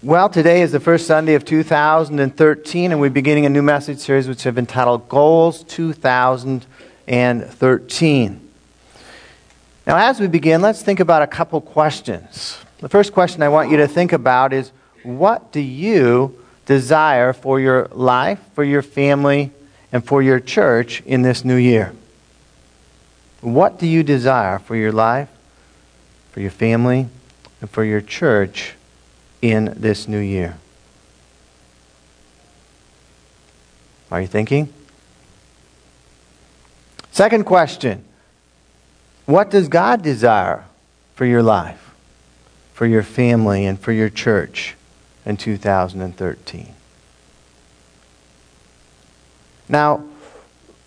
Well, today is the first Sunday of 2013, and we're beginning a new message series which have been titled Goals 2013. Now, as we begin, let's think about a couple questions. The first question I want you to think about is what do you desire for your life, for your family, and for your church in this new year? What do you desire for your life, for your family, and for your church in this new year? Are you thinking? Second question What does God desire for your life, for your family, and for your church in 2013? Now,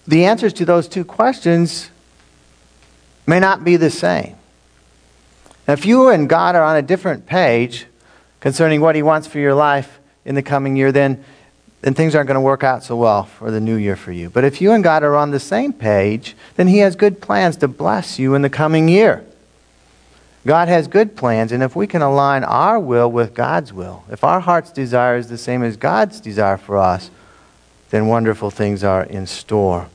the answers to those two questions may not be the same. if you and God are on a different page, concerning what He wants for your life in the coming year, then, then things aren't going to work out so well for the new year for you. But if you and God are on the same page, then He has good plans to bless you in the coming year. God has good plans, and if we can align our will with God's will, if our heart's desire is the same as God's desire for us, then wonderful things are in store.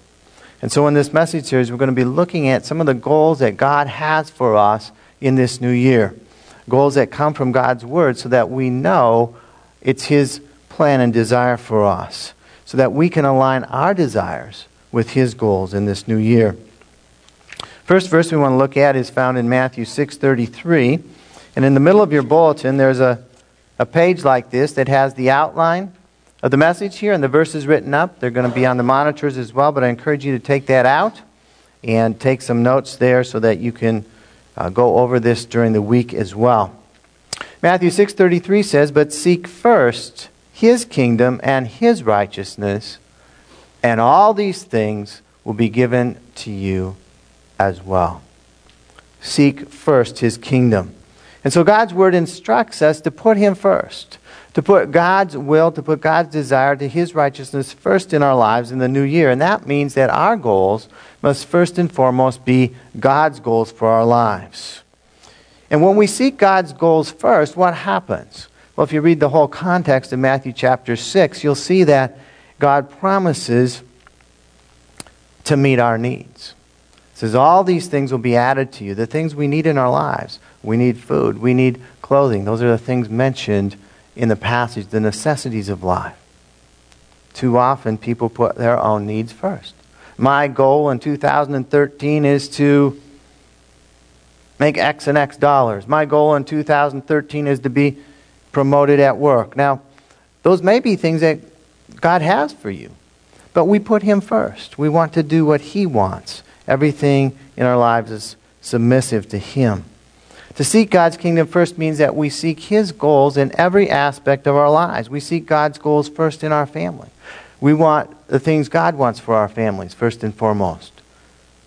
And so, in this message series, we're going to be looking at some of the goals that God has for us in this new year goals that come from God's Word so that we know it's His plan and desire for us, so that we can align our desires with His goals in this new year. First verse we want to look at is found in Matthew 6:33, and in the middle of your bulletin there's a, a page like this that has the outline of the message here and the verses written up. They're going to be on the monitors as well, but I encourage you to take that out and take some notes there so that you can uh, go over this during the week as well. Matthew 6:33 says, "But seek first his kingdom and his righteousness, and all these things will be given to you as well." Seek first his kingdom. And so God's word instructs us to put him first to put God's will, to put God's desire to His righteousness first in our lives in the new year. And that means that our goals must first and foremost be God's goals for our lives. And when we seek God's goals first, what happens? Well, if you read the whole context of Matthew chapter 6, you'll see that God promises to meet our needs. It says, All these things will be added to you, the things we need in our lives. We need food, we need clothing. Those are the things mentioned in the passage the necessities of life. Too often, people put their own needs first. My goal in 2013 is to make X and X dollars. My goal in 2013 is to be promoted at work. Now, those may be things that God has for you, but we put Him first. We want to do what He wants. Everything in our lives is submissive to Him. To seek God's kingdom first means that we seek His goals in every aspect of our lives. We seek God's goals first in our family. We want the things God wants for our families, first and foremost.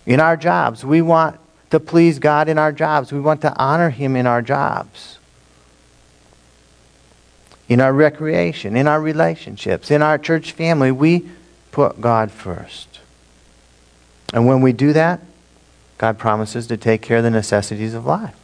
In our jobs, we want to please God in our jobs. We want to honor Him in our jobs. In our recreation, in our relationships, in our church family, we put God first. And when we do that, God promises to take care of the necessities of life.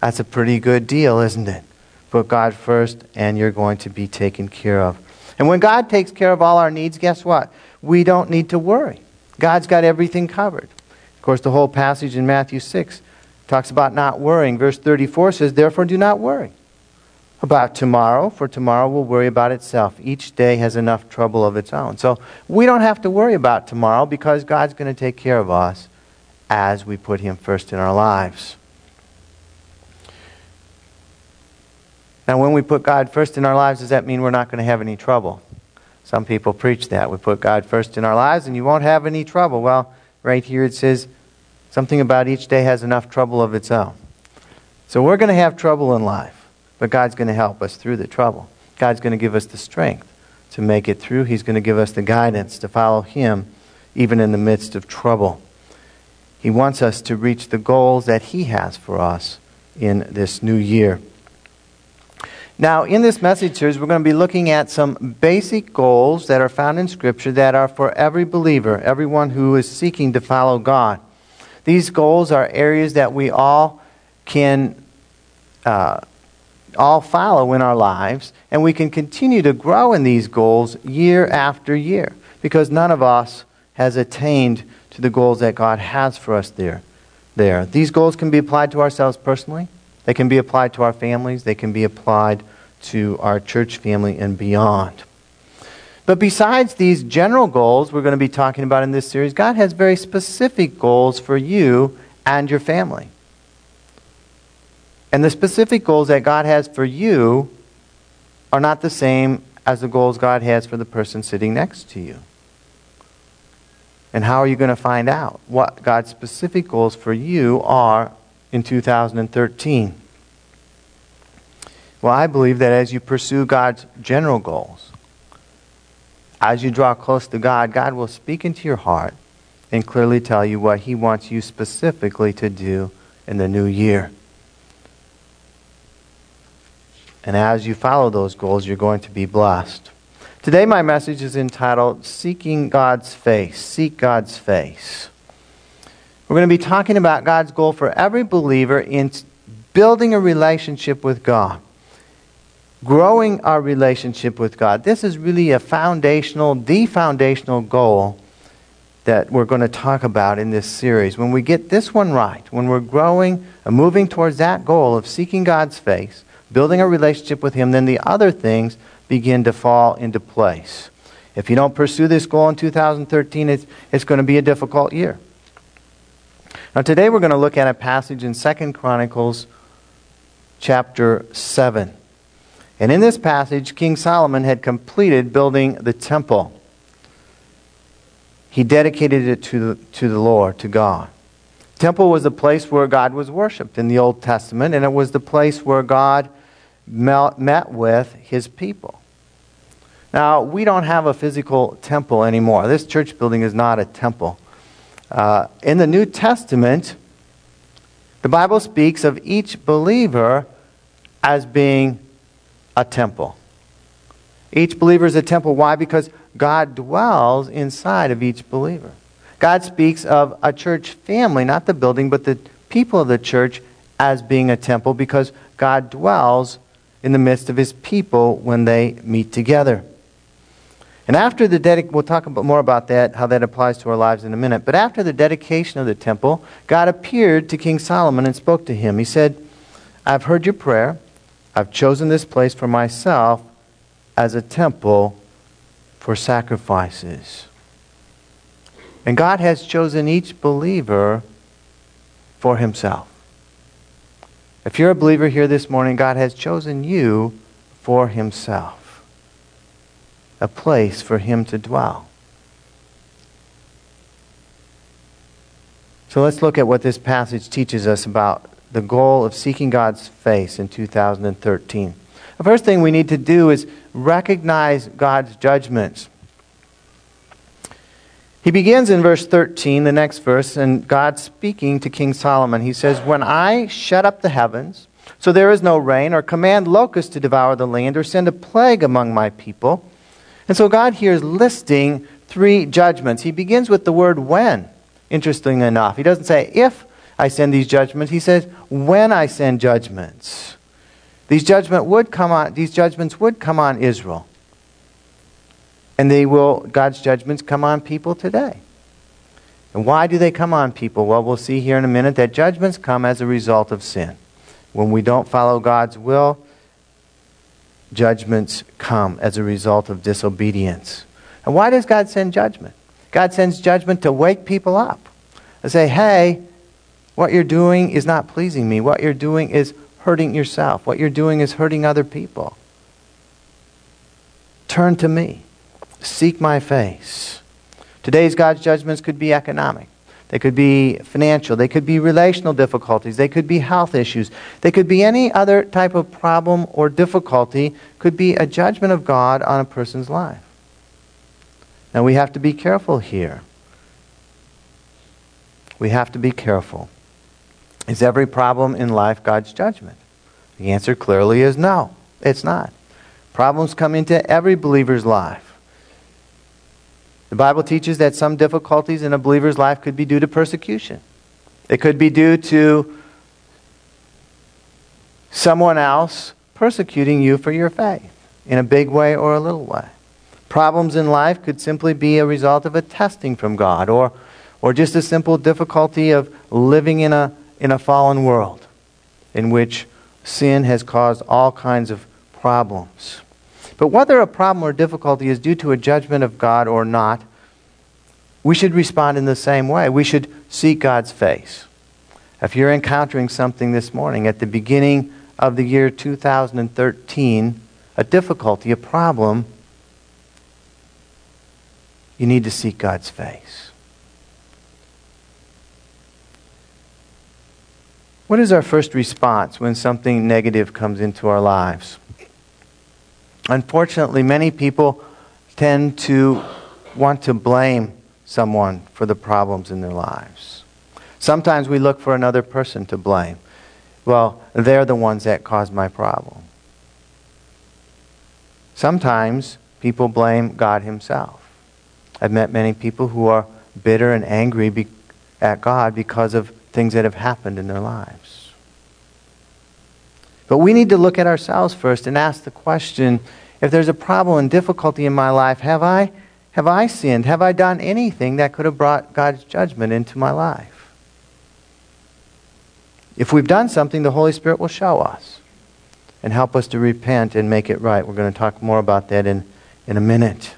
That's a pretty good deal, isn't it? Put God first, and you're going to be taken care of. And when God takes care of all our needs, guess what? We don't need to worry. God's got everything covered. Of course, the whole passage in Matthew 6 talks about not worrying. Verse 34 says, Therefore, do not worry about tomorrow, for tomorrow will worry about itself. Each day has enough trouble of its own. So we don't have to worry about tomorrow because God's going to take care of us as we put Him first in our lives. Now, when we put God first in our lives, does that mean we're not going to have any trouble? Some people preach that. We put God first in our lives and you won't have any trouble. Well, right here it says something about each day has enough trouble of its own. So we're going to have trouble in life, but God's going to help us through the trouble. God's going to give us the strength to make it through. He's going to give us the guidance to follow Him even in the midst of trouble. He wants us to reach the goals that He has for us in this new year. Now, in this message series, we're going to be looking at some basic goals that are found in Scripture that are for every believer, everyone who is seeking to follow God. These goals are areas that we all can uh, all follow in our lives, and we can continue to grow in these goals year after year because none of us has attained to the goals that God has for us there. there. These goals can be applied to ourselves personally, they can be applied to our families, they can be applied to our church family and beyond. But besides these general goals we're going to be talking about in this series, God has very specific goals for you and your family. And the specific goals that God has for you are not the same as the goals God has for the person sitting next to you. And how are you going to find out what God's specific goals for you are in 2013? Well, I believe that as you pursue God's general goals, as you draw close to God, God will speak into your heart and clearly tell you what He wants you specifically to do in the new year. And as you follow those goals, you're going to be blessed. Today, my message is entitled Seeking God's Face. Seek God's Face. We're going to be talking about God's goal for every believer in building a relationship with God growing our relationship with God. This is really a foundational, the foundational goal that we're going to talk about in this series. When we get this one right, when we're growing and moving towards that goal of seeking God's face, building a relationship with Him, then the other things begin to fall into place. If you don't pursue this goal in 2013, it's, it's going to be a difficult year. Now, today we're going to look at a passage in 2 Chronicles chapter 7. And in this passage, King Solomon had completed building the temple. He dedicated it to the, to the Lord, to God. Temple was the place where God was worshiped in the Old Testament, and it was the place where God met with his people. Now, we don't have a physical temple anymore. This church building is not a temple. Uh, in the New Testament, the Bible speaks of each believer as being a temple. Each believer is a temple. Why? Because God dwells inside of each believer. God speaks of a church family, not the building, but the people of the church as being a temple because God dwells in the midst of his people when they meet together. And after the dedic- we'll talk about more about that, how that applies to our lives in a minute. But after the dedication of the temple, God appeared to King Solomon and spoke to him. He said, I've heard your prayer. I've chosen this place for myself as a temple for sacrifices. And God has chosen each believer for himself. If you're a believer here this morning, God has chosen you for himself, a place for him to dwell. So let's look at what this passage teaches us about the goal of seeking God's face in 2013. The first thing we need to do is recognize God's judgments. He begins in verse 13, the next verse, and God speaking to King Solomon. He says, When I shut up the heavens, so there is no rain, or command locusts to devour the land, or send a plague among my people. And so God here is listing three judgments. He begins with the word when, interesting enough. He doesn't say if I send these judgments. He says, when I send judgments. These judgment would come on these judgments would come on Israel. And they will God's judgments come on people today. And why do they come on people? Well, we'll see here in a minute that judgments come as a result of sin. When we don't follow God's will, judgments come as a result of disobedience. And why does God send judgment? God sends judgment to wake people up and say, hey, what you're doing is not pleasing me. What you're doing is hurting yourself. What you're doing is hurting other people. Turn to me. Seek my face. Today's God's judgments could be economic. They could be financial. They could be relational difficulties. They could be health issues. They could be any other type of problem or difficulty. Could be a judgment of God on a person's life. Now we have to be careful here. We have to be careful. Is every problem in life God's judgment? The answer clearly is no, it's not. Problems come into every believer's life. The Bible teaches that some difficulties in a believer's life could be due to persecution. It could be due to someone else persecuting you for your faith in a big way or a little way. Problems in life could simply be a result of a testing from God or, or just a simple difficulty of living in a, in a fallen world in which sin has caused all kinds of problems. But whether a problem or difficulty is due to a judgment of God or not, we should respond in the same way. We should seek God's face. If you're encountering something this morning at the beginning of the year 2013, a difficulty, a problem, you need to seek God's face. What is our first response when something negative comes into our lives? Unfortunately, many people tend to want to blame someone for the problems in their lives. Sometimes we look for another person to blame. Well, they're the ones that caused my problem. Sometimes people blame God Himself. I've met many people who are bitter and angry be- at God because of things that have happened in their lives. But we need to look at ourselves first and ask the question if there's a problem and difficulty in my life, have I, have I sinned? Have I done anything that could have brought God's judgment into my life? If we've done something, the Holy Spirit will show us and help us to repent and make it right. We're going to talk more about that in, in a minute.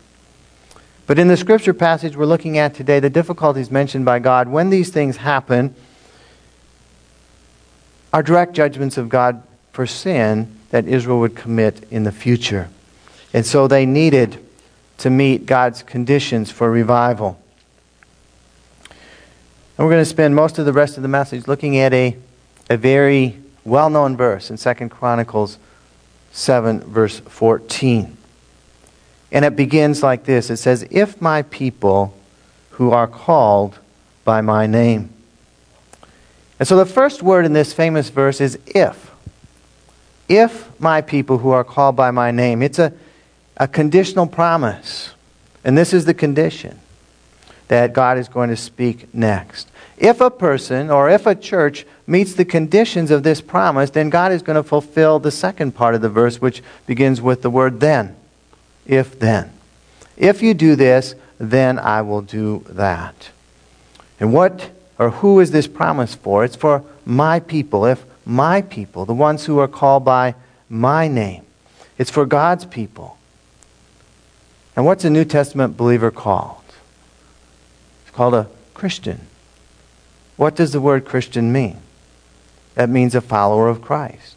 But in the scripture passage we're looking at today, the difficulties mentioned by God, when these things happen, are direct judgments of God for sin that Israel would commit in the future. And so they needed to meet God's conditions for revival. And we're going to spend most of the rest of the message looking at a, a very well known verse in 2 Chronicles 7, verse 14. And it begins like this It says, If my people who are called by my name. And so the first word in this famous verse is if. If my people who are called by my name. It's a, a conditional promise. And this is the condition that God is going to speak next. If a person or if a church meets the conditions of this promise, then God is going to fulfill the second part of the verse, which begins with the word then. If then. If you do this, then I will do that. And what or who is this promise for? It's for my people. If my people, the ones who are called by my name, it's for God's people. And what's a New Testament believer called? It's called a Christian. What does the word Christian mean? That means a follower of Christ.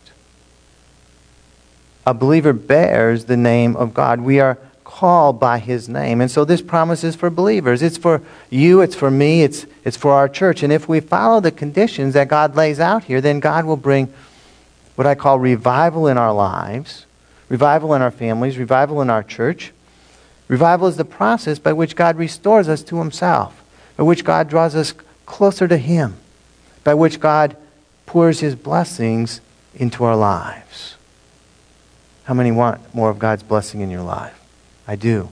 A believer bears the name of God. We are called by his name. And so this promise is for believers. It's for you, it's for me, it's, it's for our church. And if we follow the conditions that God lays out here, then God will bring what I call revival in our lives, revival in our families, revival in our church. Revival is the process by which God restores us to himself, by which God draws us closer to him, by which God pours his blessings into our lives. How many want more of God's blessing in your life? I do.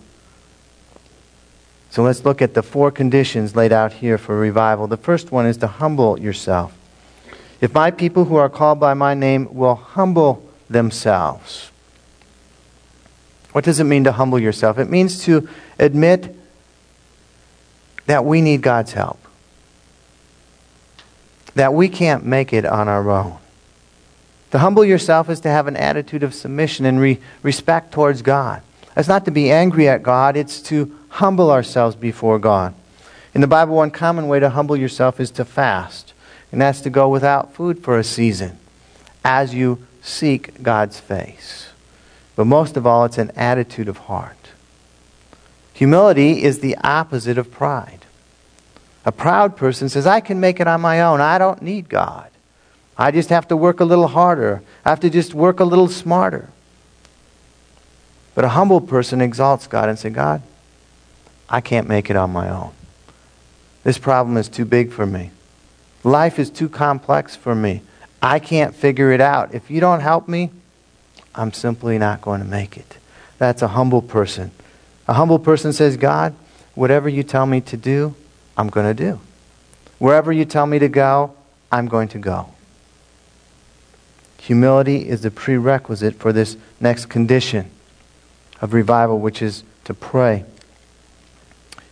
So let's look at the four conditions laid out here for revival. The first one is to humble yourself. If my people who are called by my name will humble themselves. What does it mean to humble yourself? It means to admit that we need God's help, that we can't make it on our own. To humble yourself is to have an attitude of submission and re- respect towards God. It's not to be angry at God, it's to humble ourselves before God. In the Bible, one common way to humble yourself is to fast, and that's to go without food for a season as you seek God's face. But most of all, it's an attitude of heart. Humility is the opposite of pride. A proud person says, I can make it on my own. I don't need God. I just have to work a little harder. I have to just work a little smarter. But a humble person exalts God and says, God, I can't make it on my own. This problem is too big for me. Life is too complex for me. I can't figure it out. If you don't help me, I'm simply not going to make it. That's a humble person. A humble person says, God, whatever you tell me to do, I'm going to do. Wherever you tell me to go, I'm going to go. Humility is the prerequisite for this next condition of revival, which is to pray.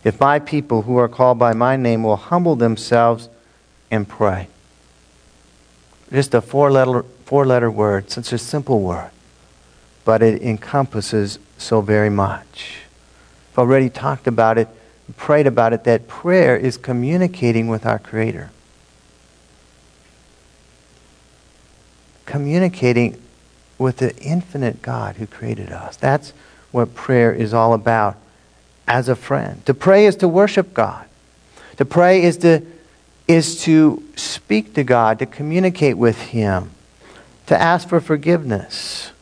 If my people who are called by my name will humble themselves and pray. Just a four letter, four letter word, such a simple word, but it encompasses so very much. I've already talked about it, prayed about it, that prayer is communicating with our Creator. Communicating with the infinite God who created us. That's what prayer is all about as a friend. To pray is to worship God. To pray is to, is to speak to God, to communicate with Him, to ask for forgiveness,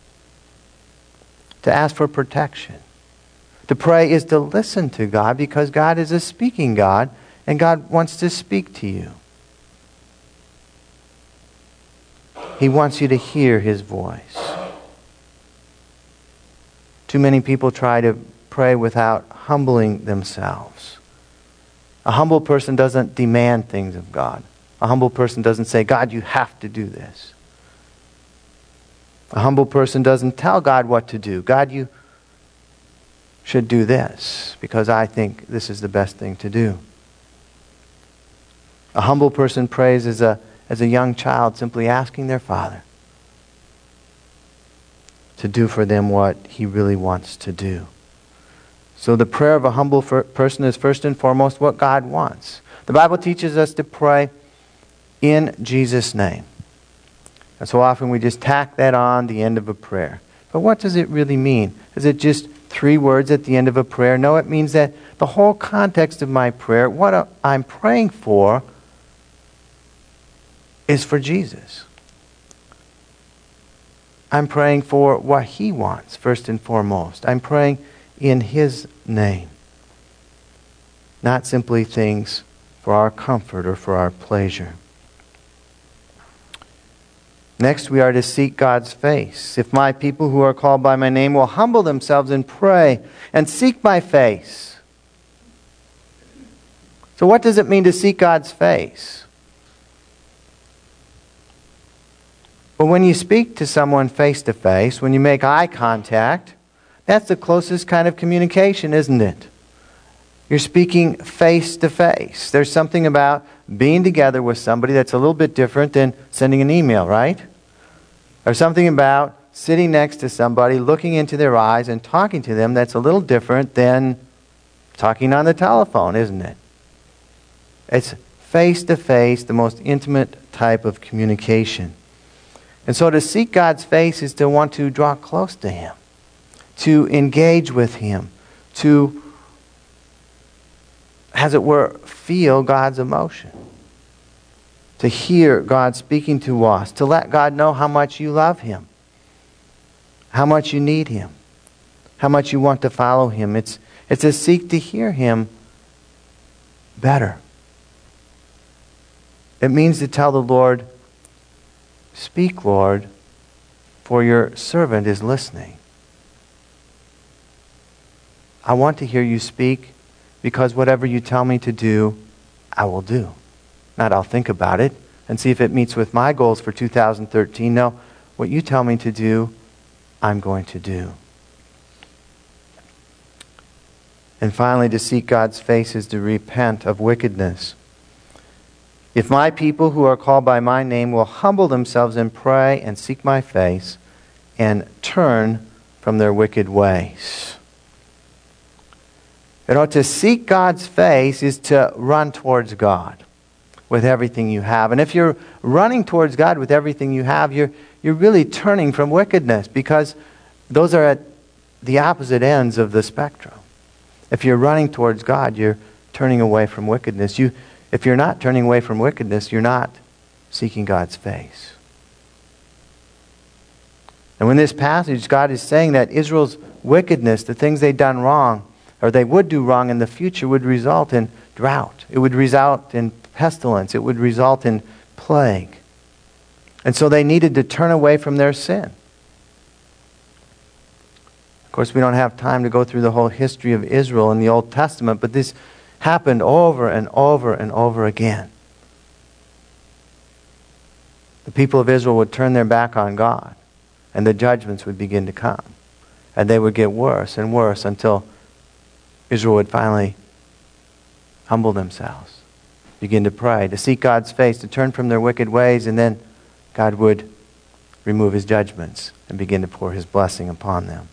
to ask for protection. To pray is to listen to God because God is a speaking God and God wants to speak to you. He wants you to hear His voice. Too many people try to pray without humbling themselves. A humble person doesn't demand things of God. A humble person doesn't say, God, you have to do this. A humble person doesn't tell God what to do. God, you should do this because I think this is the best thing to do. A humble person prays as a, as a young child, simply asking their father to do for them what he really wants to do. So the prayer of a humble person is first and foremost what God wants. The Bible teaches us to pray in Jesus' name. And so often we just tack that on the end of a prayer. But what does it really mean? Is it just three words at the end of a prayer? No, it means that the whole context of my prayer, what I'm praying for, is for Jesus. I'm praying for what He wants, first and foremost. I'm praying in His name, not simply things for our comfort or for our pleasure. Next, we are to seek God's face. If my people who are called by my name will humble themselves and pray and seek my face. So, what does it mean to seek God's face? Well, when you speak to someone face to face, when you make eye contact, that's the closest kind of communication, isn't it? You're speaking face to face. There's something about being together with somebody that's a little bit different than sending an email, right? Or something about sitting next to somebody, looking into their eyes, and talking to them that's a little different than talking on the telephone, isn't it? It's face to face, the most intimate type of communication. And so to seek God's face is to want to draw close to Him, to engage with Him, to, as it were, feel God's emotion, to hear God speaking to us, to let God know how much you love Him, how much you need Him, how much you want to follow Him. It's, it's a seek to hear Him better. It means to tell the Lord, Speak, Lord, for your servant is listening. I want to hear you speak because whatever you tell me to do, I will do. Not I'll think about it and see if it meets with my goals for 2013. No, what you tell me to do, I'm going to do. And finally, to seek God's face is to repent of wickedness. If my people who are called by my name will humble themselves and pray and seek my face and turn from their wicked ways. You know, to seek God's face is to run towards God with everything you have. And if you're running towards God with everything you have, you're, you're really turning from wickedness because those are at the opposite ends of the spectrum. If you're running towards God, you're turning away from wickedness. You, if you're not turning away from wickedness, you're not seeking God's face. And when this passage, God is saying that Israel's wickedness, the things they'd done wrong, or they would do wrong in the future, would result in drought. It would result in pestilence. It would result in plague. And so they needed to turn away from their sin. Of course, we don't have time to go through the whole history of Israel in the Old Testament, but this happened over and over and over again. the people of Israel would turn their back on God and the judgments would begin to come. And they would get worse and worse until Israel would finally humble themselves, begin to pray, to seek God's face, to turn from their wicked ways, and then God would remove his judgments and begin to pour his blessing upon them.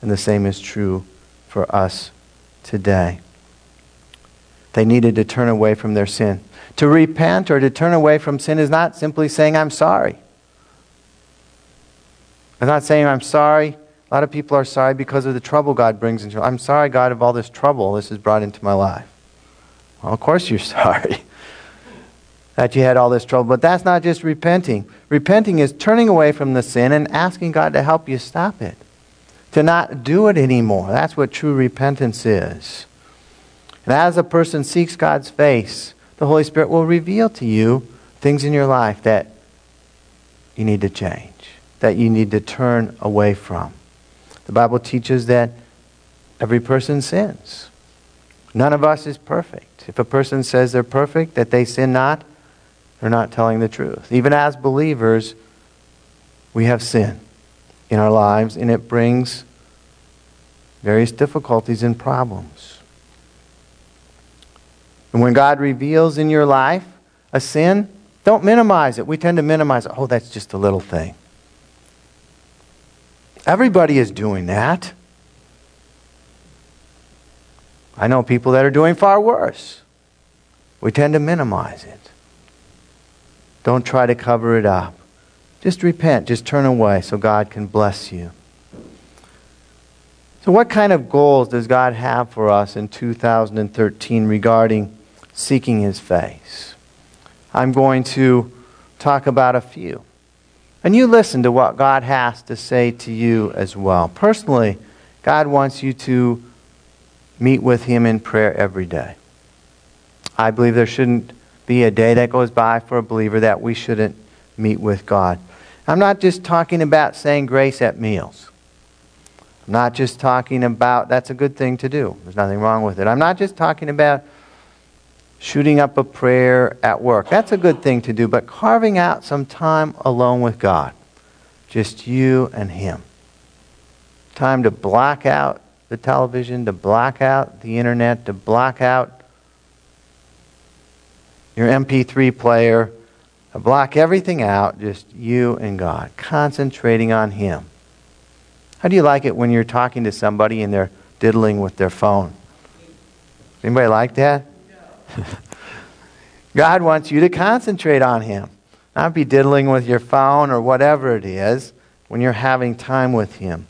And the same is true for us today. They needed to turn away from their sin. To repent or to turn away from sin is not simply saying, I'm sorry. I'm not saying I'm sorry. A lot of people are sorry because of the trouble God brings into. I'm sorry, God, of all this trouble this has brought into my life. Well, of course you're sorry that you had all this trouble, but that's not just repenting. Repenting is turning away from the sin and asking God to help you stop it, to not do it anymore. That's what true repentance is. And as a person seeks God's face, the Holy Spirit will reveal to you things in your life that you need to change, that you need to turn away from. The Bible teaches that every person sins. None of us is perfect. If a person says they're perfect, that they sin not, they're not telling the truth. Even as believers, we have sin in our lives, and it brings various difficulties and problems. And when God reveals in your life a sin, don't minimize it. We tend to minimize it. Oh, that's just a little thing. Everybody is doing that. I know people that are doing far worse. We tend to minimize it. Don't try to cover it up. Just repent. Just turn away so God can bless you. So, what kind of goals does God have for us in 2013 regarding seeking his face. I'm going to talk about a few. And you listen to what God has to say to you as well. Personally, God wants you to meet with him in prayer every day. I believe there shouldn't be a day that goes by for a believer that we shouldn't meet with God. I'm not just talking about saying grace at meals. I'm not just talking about, that's a good thing to do. There's nothing wrong with it. I'm not just talking about shooting up a prayer at work. That's a good thing to do, but carving out some time alone with God, just you and Him. Time to block out the television, to block out the internet, to block out your MP3 player, to block everything out, just you and God, concentrating on Him. How do you like it when you're talking to somebody and they're diddling with their phone? Anybody like that? God wants you to concentrate on Him, not be diddling with your phone or whatever it is when you're having time with Him.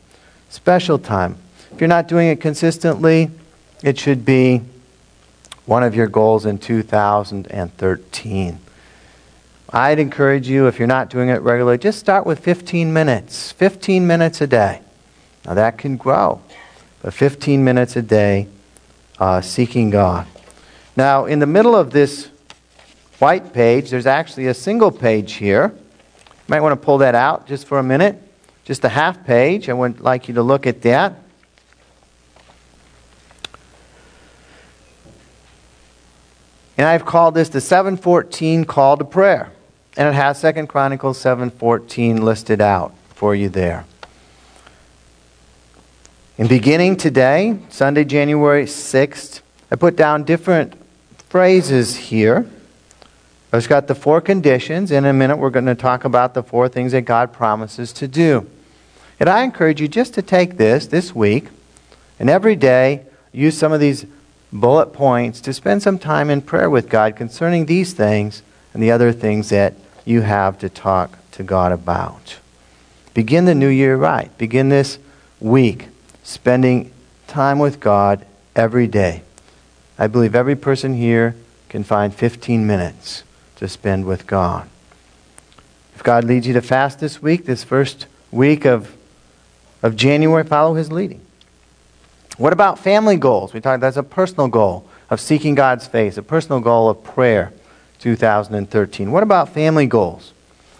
Special time. If you're not doing it consistently, it should be one of your goals in 2013. I'd encourage you, if you're not doing it regularly, just start with 15 minutes. 15 minutes a day. Now that can grow, but 15 minutes a day uh, seeking God. Now, in the middle of this white page, there's actually a single page here. You might want to pull that out just for a minute. Just a half page. I would like you to look at that. And I've called this the 714 call to prayer. And it has 2 Chronicles 7:14 listed out for you there. In beginning today, Sunday, January 6th, I put down different phrases here. I've got the four conditions. In a minute, we're going to talk about the four things that God promises to do. And I encourage you just to take this this week and every day use some of these bullet points to spend some time in prayer with God concerning these things and the other things that you have to talk to God about. Begin the new year right. Begin this week spending time with God every day. I believe every person here can find 15 minutes to spend with God. If God leads you to fast this week, this first week of, of January, follow his leading. What about family goals? We talked that's a personal goal of seeking God's face, a personal goal of prayer 2013. What about family goals?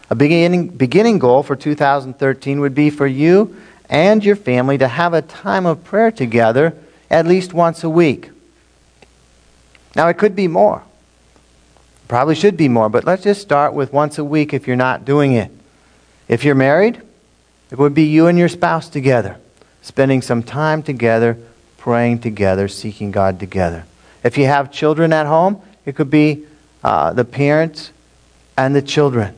A beginning, beginning goal for 2013 would be for you and your family to have a time of prayer together at least once a week. Now, it could be more. Probably should be more, but let's just start with once a week if you're not doing it. If you're married, it would be you and your spouse together, spending some time together, praying together, seeking God together. If you have children at home, it could be uh, the parents and the children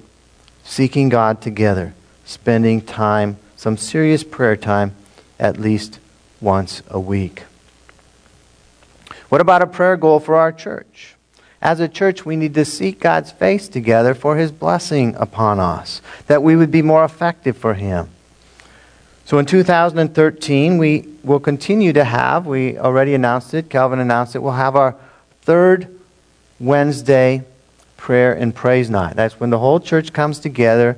seeking God together, spending time, some serious prayer time, at least once a week. What about a prayer goal for our church? As a church, we need to seek God's face together for His blessing upon us, that we would be more effective for Him. So in 2013, we will continue to have, we already announced it, Calvin announced it, we'll have our third Wednesday prayer and praise night. That's when the whole church comes together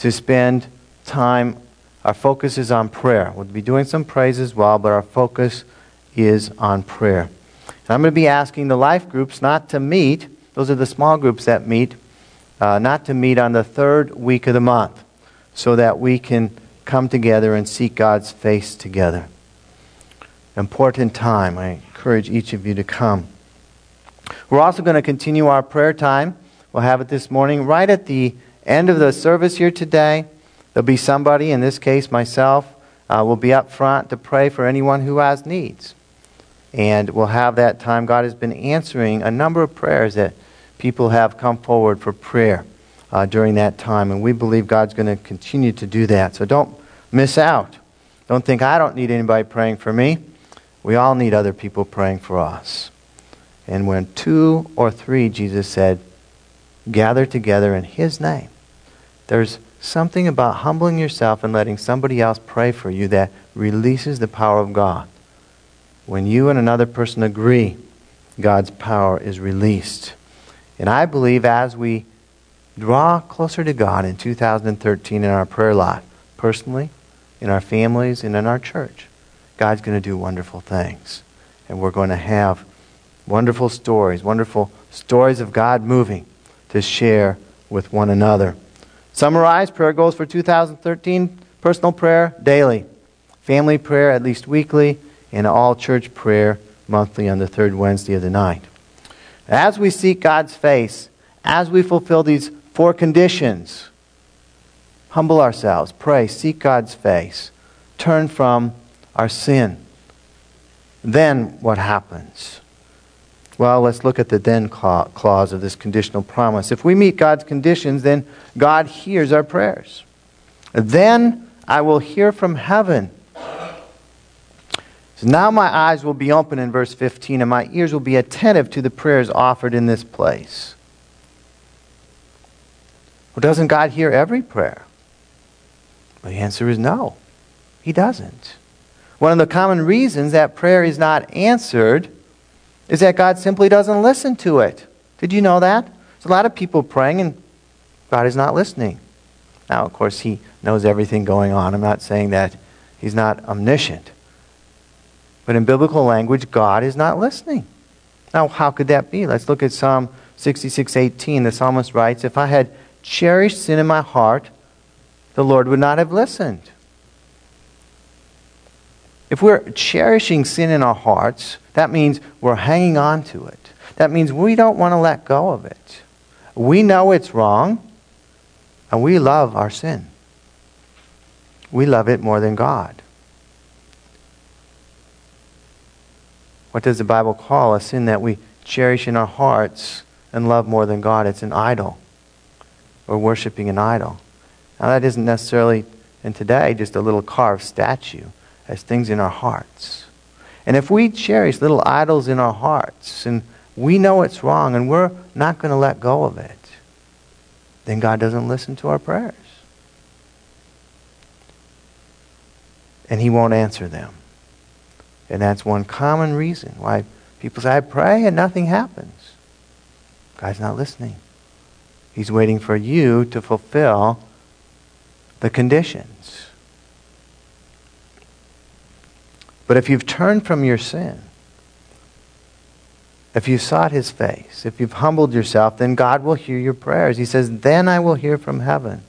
to spend time. Our focus is on prayer. We'll be doing some praise as well, but our focus is on prayer. And I'm going to be asking the life groups not to meet, those are the small groups that meet, uh, not to meet on the third week of the month so that we can come together and seek God's face together. Important time. I encourage each of you to come. We're also going to continue our prayer time. We'll have it this morning right at the end of the service here today. There'll be somebody, in this case myself, uh, will be up front to pray for anyone who has needs. And we'll have that time. God has been answering a number of prayers that people have come forward for prayer uh, during that time. And we believe God's going to continue to do that. So don't miss out. Don't think I don't need anybody praying for me. We all need other people praying for us. And when two or three, Jesus said, gather together in His name, there's something about humbling yourself and letting somebody else pray for you that releases the power of God. When you and another person agree, God's power is released. And I believe as we draw closer to God in 2013 in our prayer life, personally, in our families, and in our church, God's going to do wonderful things. And we're going to have wonderful stories, wonderful stories of God moving to share with one another. Summarize prayer goals for 2013 personal prayer daily, family prayer at least weekly, and all church prayer monthly on the third Wednesday of the night. As we seek God's face, as we fulfill these four conditions, humble ourselves, pray, seek God's face, turn from our sin. Then what happens? Well, let's look at the then clause of this conditional promise. If we meet God's conditions, then God hears our prayers. Then I will hear from heaven so now my eyes will be open in verse 15, and my ears will be attentive to the prayers offered in this place. Well, doesn't God hear every prayer? The answer is no, He doesn't. One of the common reasons that prayer is not answered is that God simply doesn't listen to it. Did you know that? There's a lot of people praying and God is not listening. Now, of course, He knows everything going on. I'm not saying that He's not omniscient. But in biblical language, God is not listening. Now, how could that be? Let's look at Psalm 66:18. The psalmist writes, "If I had cherished sin in my heart, the Lord would not have listened." If we're cherishing sin in our hearts, that means we're hanging on to it. That means we don't want to let go of it. We know it's wrong, and we love our sin. We love it more than God. What does the Bible call a sin that we cherish in our hearts and love more than God? It's an idol. We're worshiping an idol. Now, that isn't necessarily, in today, just a little carved statue as things in our hearts. And if we cherish little idols in our hearts and we know it's wrong and we're not going to let go of it, then God doesn't listen to our prayers. And He won't answer them. And that's one common reason why people say, I pray and nothing happens. God's not listening. He's waiting for you to fulfill the conditions. But if you've turned from your sin, if you've sought his face, if you've humbled yourself, then God will hear your prayers. He says, Then I will hear from heaven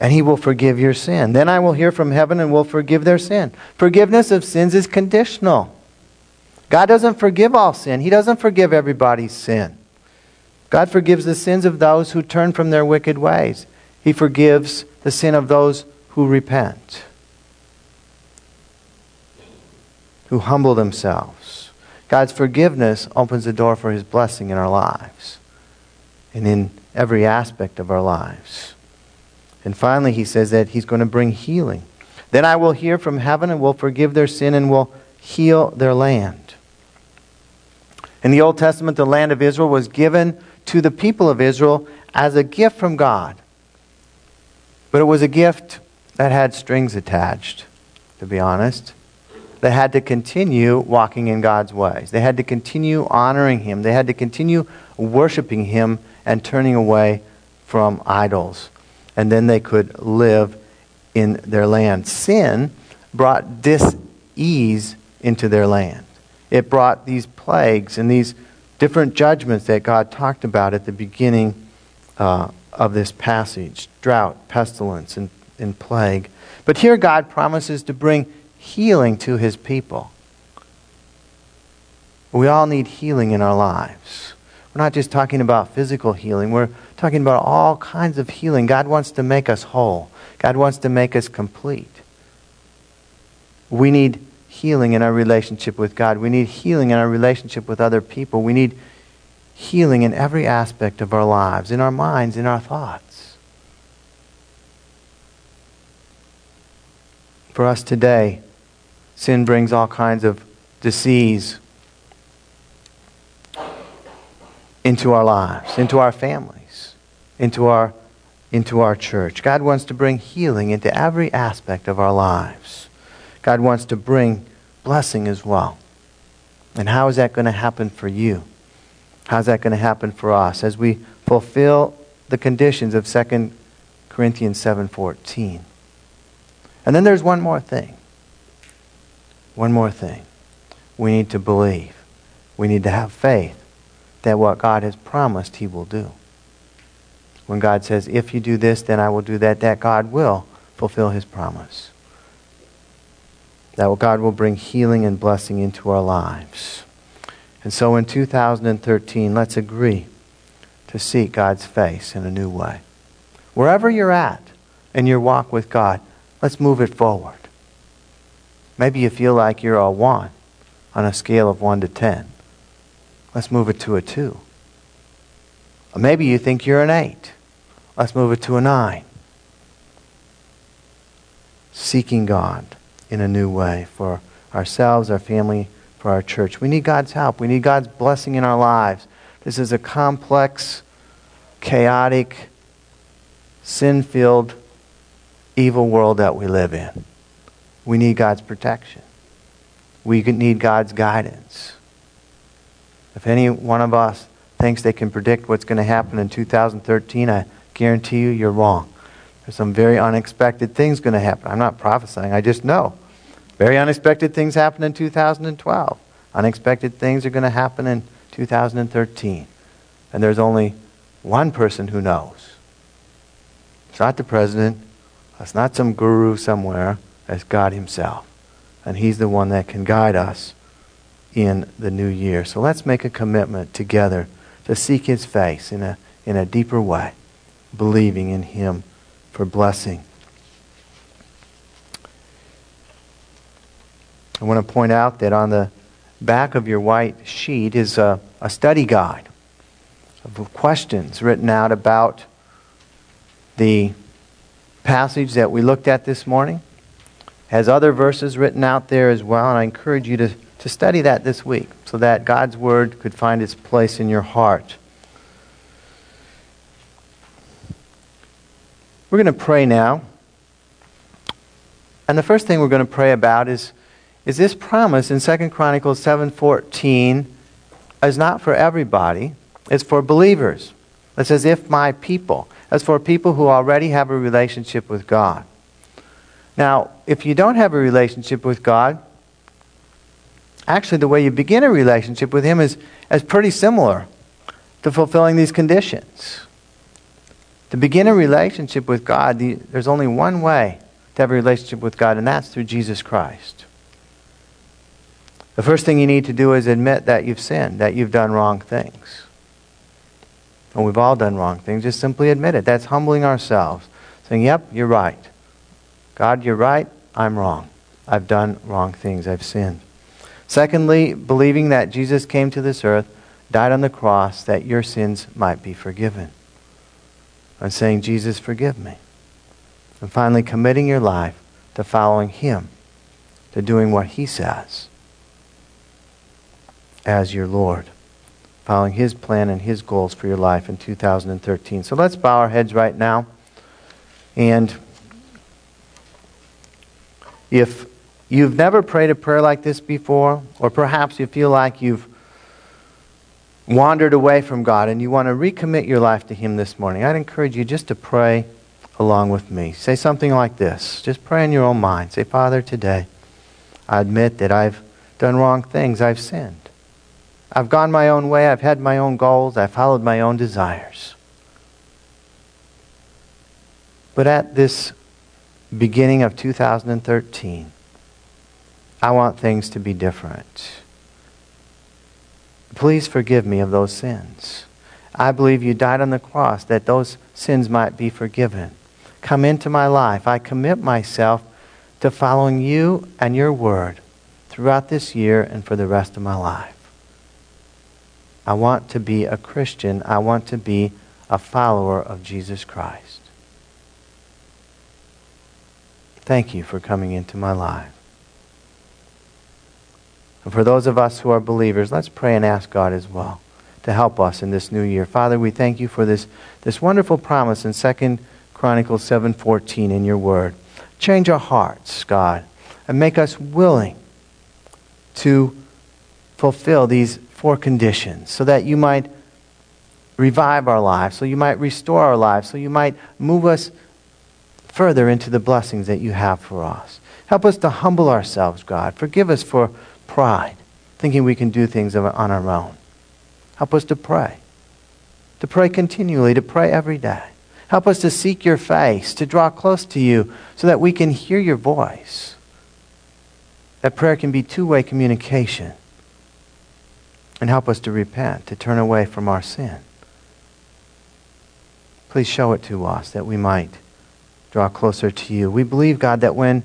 and he will forgive your sin. Then I will hear from heaven and will forgive their sin. Forgiveness of sins is conditional. God doesn't forgive all sin, He doesn't forgive everybody's sin. God forgives the sins of those who turn from their wicked ways, He forgives the sin of those who repent, who humble themselves. God's forgiveness opens the door for His blessing in our lives and in every aspect of our lives. And finally, He says that He's going to bring healing. Then I will hear from heaven and will forgive their sin and will heal their land. In the Old Testament, the land of Israel was given to the people of Israel as a gift from God. But it was a gift that had strings attached, to be honest. They had to continue walking in God's ways. They had to continue honoring Him. They had to continue worshiping Him and turning away from idols. And then they could live in their land. Sin brought dis-ease into their land. It brought these plagues and these different judgments that God talked about at the beginning uh, of this passage drought, pestilence, and, and plague. But here God promises to bring healing to his people. We all need healing in our lives. Not just talking about physical healing, we're talking about all kinds of healing. God wants to make us whole, God wants to make us complete. We need healing in our relationship with God. We need healing in our relationship with other people. We need healing in every aspect of our lives, in our minds, in our thoughts. For us today, sin brings all kinds of disease into our lives, into our families, into our, into our church. God wants to bring healing into every aspect of our lives. God wants to bring blessing as well. And how is that going to happen for you? How's that going to happen for us as we fulfill the conditions of 2 Corinthians 7:14? And then there's one more thing. One more thing. We need to believe. We need to have faith that what God has promised he will do. When God says, "If you do this, then I will do that," that God will fulfill his promise that God will bring healing and blessing into our lives. And so in 2013, let's agree to seek God's face in a new way. Wherever you're at in your walk with God, let's move it forward. Maybe you feel like you're a 1 on a scale of 1 to 10. Let's move it to a 2. Or maybe you think you're an 8. Let's move it to a 9. Seeking God in a new way for ourselves, our family, for our church. We need God's help. We need God's blessing in our lives. This is a complex, chaotic, sin filled, evil world that we live in. We need God's protection. We need God's guidance. If any one of us thinks they can predict what's going to happen in 2013, I guarantee you you're wrong. There's some very unexpected things going to happen. I'm not prophesying, I just know. Very unexpected things happened in 2012. Unexpected things are going to happen in 2013. And there's only one person who knows. It's not the president. It's not some guru somewhere. It's God Himself. And He's the one that can guide us in the new year. So let's make a commitment together to seek His face in a, in a deeper way, believing in Him for blessing. I want to point out that on the back of your white sheet is a, a study guide of questions written out about the passage that we looked at this morning. Has other verses written out there as well, and I encourage you to, to study that this week so that God's Word could find its place in your heart. We're going to pray now. And the first thing we're going to pray about is is this promise in 2 Chronicles 7:14 is not for everybody, it's for believers. It says if my people. That's for people who already have a relationship with God. Now, if you don't have a relationship with God, actually the way you begin a relationship with him is, is pretty similar to fulfilling these conditions. To begin a relationship with God, the, there's only one way to have a relationship with God, and that's through Jesus Christ. The first thing you need to do is admit that you've sinned, that you've done wrong things. And we've all done wrong things. Just simply admit it. That's humbling ourselves. Saying, yep, you're right. God, you're right. I'm wrong. I've done wrong things. I've sinned. Secondly, believing that Jesus came to this earth, died on the cross, that your sins might be forgiven. And saying, Jesus, forgive me. And finally, committing your life to following Him, to doing what He says as your Lord, following His plan and His goals for your life in 2013. So let's bow our heads right now. And if you've never prayed a prayer like this before, or perhaps you feel like you've wandered away from God and you want to recommit your life to Him this morning, I'd encourage you just to pray along with me. Say something like this. Just pray in your own mind. Say, Father, today I admit that I've done wrong things. I've sinned. I've gone my own way. I've had my own goals. I've followed my own desires. But at this beginning of 2013, I want things to be different. Please forgive me of those sins. I believe you died on the cross that those sins might be forgiven. Come into my life. I commit myself to following you and your word throughout this year and for the rest of my life. I want to be a Christian. I want to be a follower of Jesus Christ. Thank you for coming into my life. And for those of us who are believers, let's pray and ask God as well to help us in this new year. Father, we thank you for this, this wonderful promise in 2 Chronicles 7:14 in your word. Change our hearts, God, and make us willing to fulfill these four conditions so that you might revive our lives, so you might restore our lives, so you might move us further into the blessings that you have for us. Help us to humble ourselves, God. Forgive us for pride, thinking we can do things on our own. Help us to pray, to pray continually, to pray every day. Help us to seek your face, to draw close to you so that we can hear your voice. That prayer can be two way communication and help us to repent, to turn away from our sin. Please show it to us that we might draw closer to you. We believe, God, that when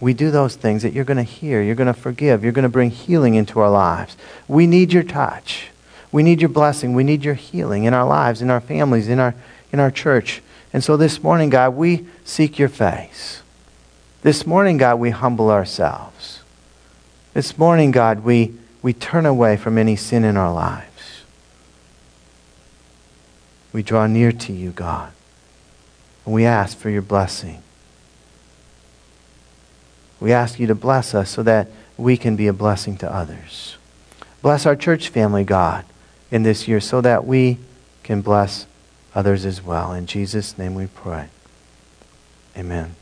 we do those things, that you're going to hear, you're going to forgive, you're going to bring healing into our lives. We need your touch. We need your blessing. We need your healing in our lives, in our families, in our, in our church. And so this morning, God, we seek your face. This morning, God, we humble ourselves. This morning, God, we we turn away from any sin in our lives. We draw near to you, God, and we ask for your blessing. We ask you to bless us so that we can be a blessing to others. Bless our church family, God, in this year so that we can bless others as well. In Jesus' name we pray. Amen.